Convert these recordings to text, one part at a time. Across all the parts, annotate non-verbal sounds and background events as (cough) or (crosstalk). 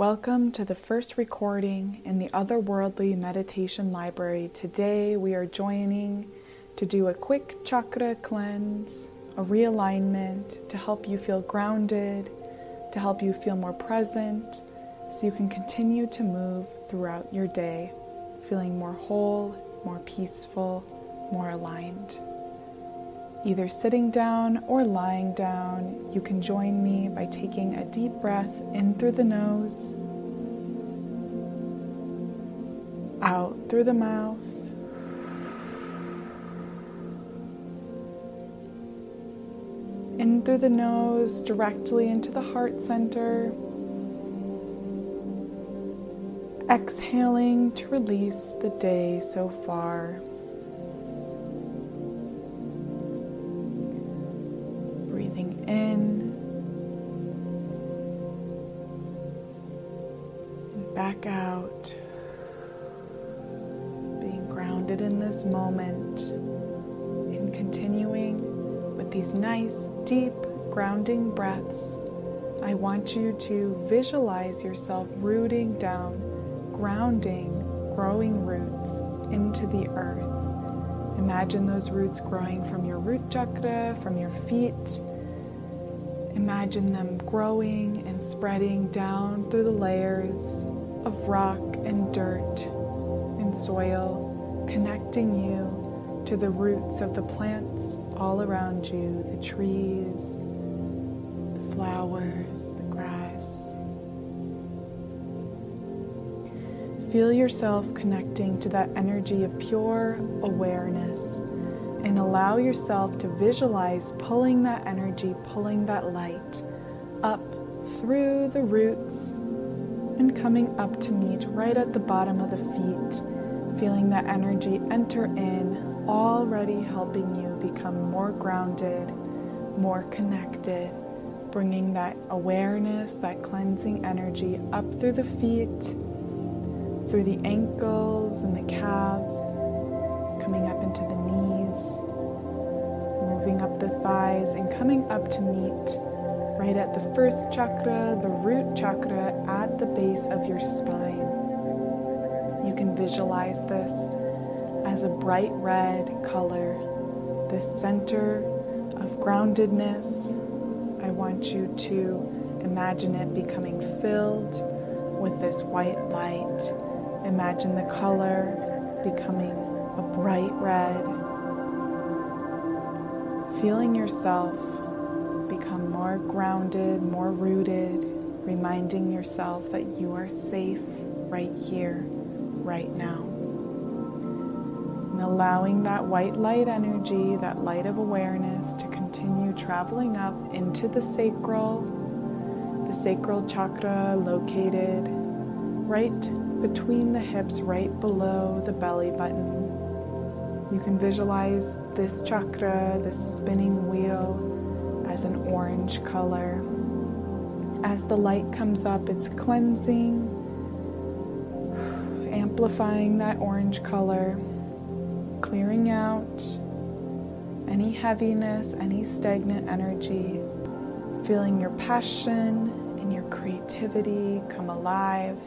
Welcome to the first recording in the Otherworldly Meditation Library. Today we are joining to do a quick chakra cleanse, a realignment to help you feel grounded, to help you feel more present, so you can continue to move throughout your day, feeling more whole, more peaceful, more aligned. Either sitting down or lying down, you can join me by taking a deep breath in through the nose, out through the mouth. In through the nose, directly into the heart center. Exhaling to release the day so far. Grounded in this moment, and continuing with these nice, deep, grounding breaths. I want you to visualize yourself rooting down, grounding, growing roots into the earth. Imagine those roots growing from your root chakra, from your feet. Imagine them growing and spreading down through the layers of rock and dirt and soil, connecting you to the roots of the plants all around you the trees, the flowers, the grass. Feel yourself connecting to that energy of pure awareness and allow yourself to visualize pulling that energy, pulling that light up through the roots and coming up to meet right at the bottom of the feet, feeling that energy enter in, already helping you become more grounded, more connected, bringing that awareness, that cleansing energy up through the feet, through the ankles and the calves, coming up into the knees, moving up the thighs, and coming up to meet right at the first chakra, the root chakra, at the base of your spine. Visualize this as a bright red color, the center of groundedness. I want you to imagine it becoming filled with this white light. Imagine the color becoming a bright red. Feeling yourself become more grounded, more rooted, reminding yourself that you are safe right here, right now. And allowing that white light energy, that light of awareness, to continue traveling up into the sacral, the sacral chakra located right between the hips, right below the belly button. You can visualize this chakra, this spinning wheel as an orange color. As the light comes up, it's cleansing, amplifying that orange color, clearing out any heaviness, any stagnant energy, feeling your passion and your creativity come alive,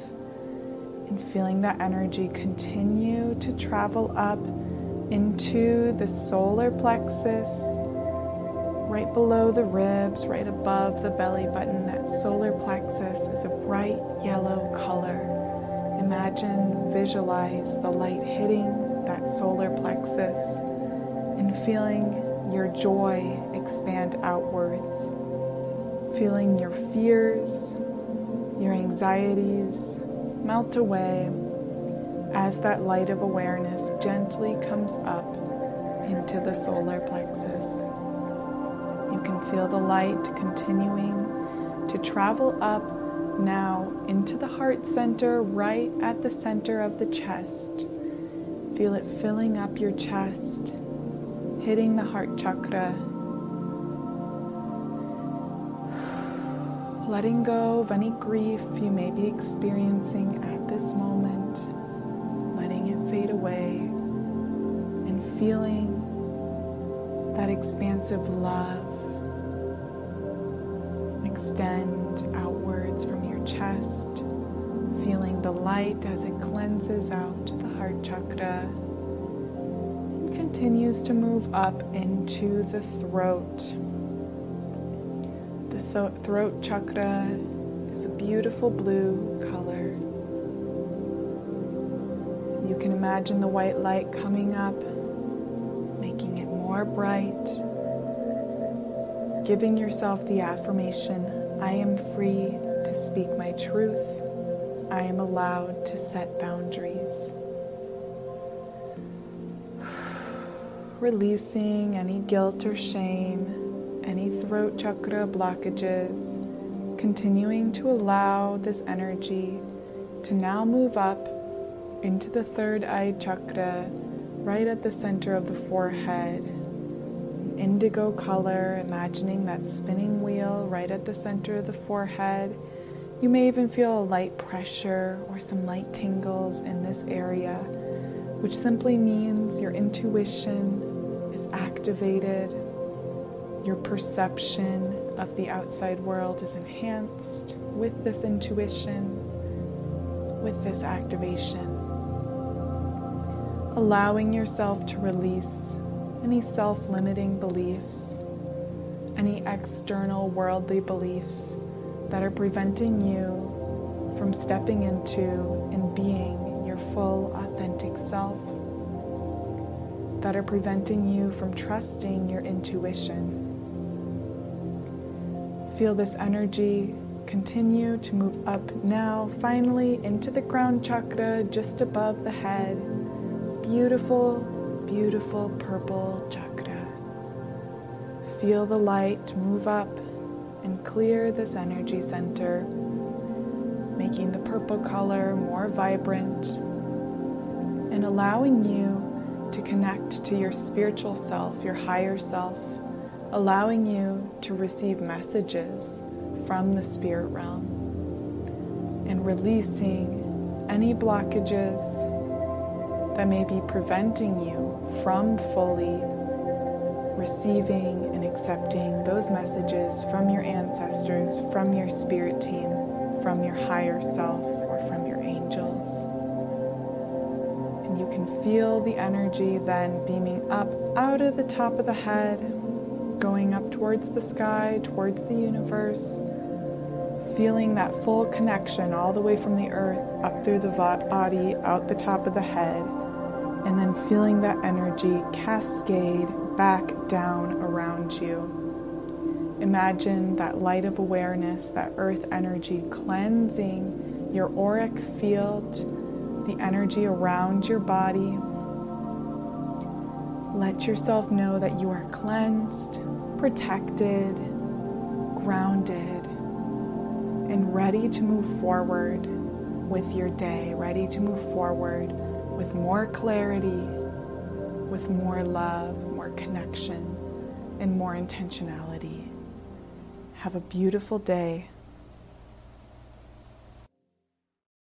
and feeling that energy continue to travel up into the solar plexus right below the ribs, right above the belly button, that solar plexus is a bright yellow color. Imagine, visualize the light hitting that solar plexus and feeling your joy expand outwards, feeling your fears, your anxieties melt away as that light of awareness gently comes up into the solar plexus. You can feel the light continuing to travel up now into the heart center, right at the center of the chest. Feel it filling up your chest, hitting the heart chakra. Letting go of any grief you may be experiencing at this moment, letting it fade away, and feeling that expansive love extend outwards from your chest feeling the light as it cleanses out the heart chakra and continues to move up into the throat. The th- throat chakra is a beautiful blue color. You can imagine the white light coming up, making it more bright, giving yourself the affirmation I am free to speak my truth. I am allowed to set boundaries. (sighs) Releasing any guilt or shame, any throat chakra blockages, continuing to allow this energy to now move up into the third eye chakra, right at the center of the forehead. Indigo color, imagining that spinning wheel right at the center of the forehead you may even feel a light pressure or some light tingles in this area, which simply means your intuition is activated, your perception of the outside world is enhanced with this intuition, with this activation. Allowing yourself to release any self limiting beliefs, any external worldly beliefs that are preventing you from stepping into and being your full, authentic self, that are preventing you from trusting your intuition. Feel this energy continue to move up now, finally into the crown chakra just above the head. This beautiful, beautiful purple chakra. Feel the light move up and clear this energy center, making the purple color more vibrant and allowing you to connect to your spiritual self, your higher self, allowing you to receive messages from the spirit realm and releasing any blockages that may be preventing you from fully receiving and accepting those messages from your ancestors, from your spirit team, from your higher self, or from your angels. And you can feel the energy then beaming up out of the top of the head, going up towards the sky, towards the universe. Feeling that full connection all the way from the earth up through the body, out the top of the head, and then feeling that energy cascade back down around you. Imagine that light of awareness, that earth energy cleansing your auric field, the energy around your body. Let yourself know that you are cleansed, protected, grounded, and ready to move forward with your day, ready to move forward with more clarity, with more love, more connection, and more intentionality. Have a beautiful day.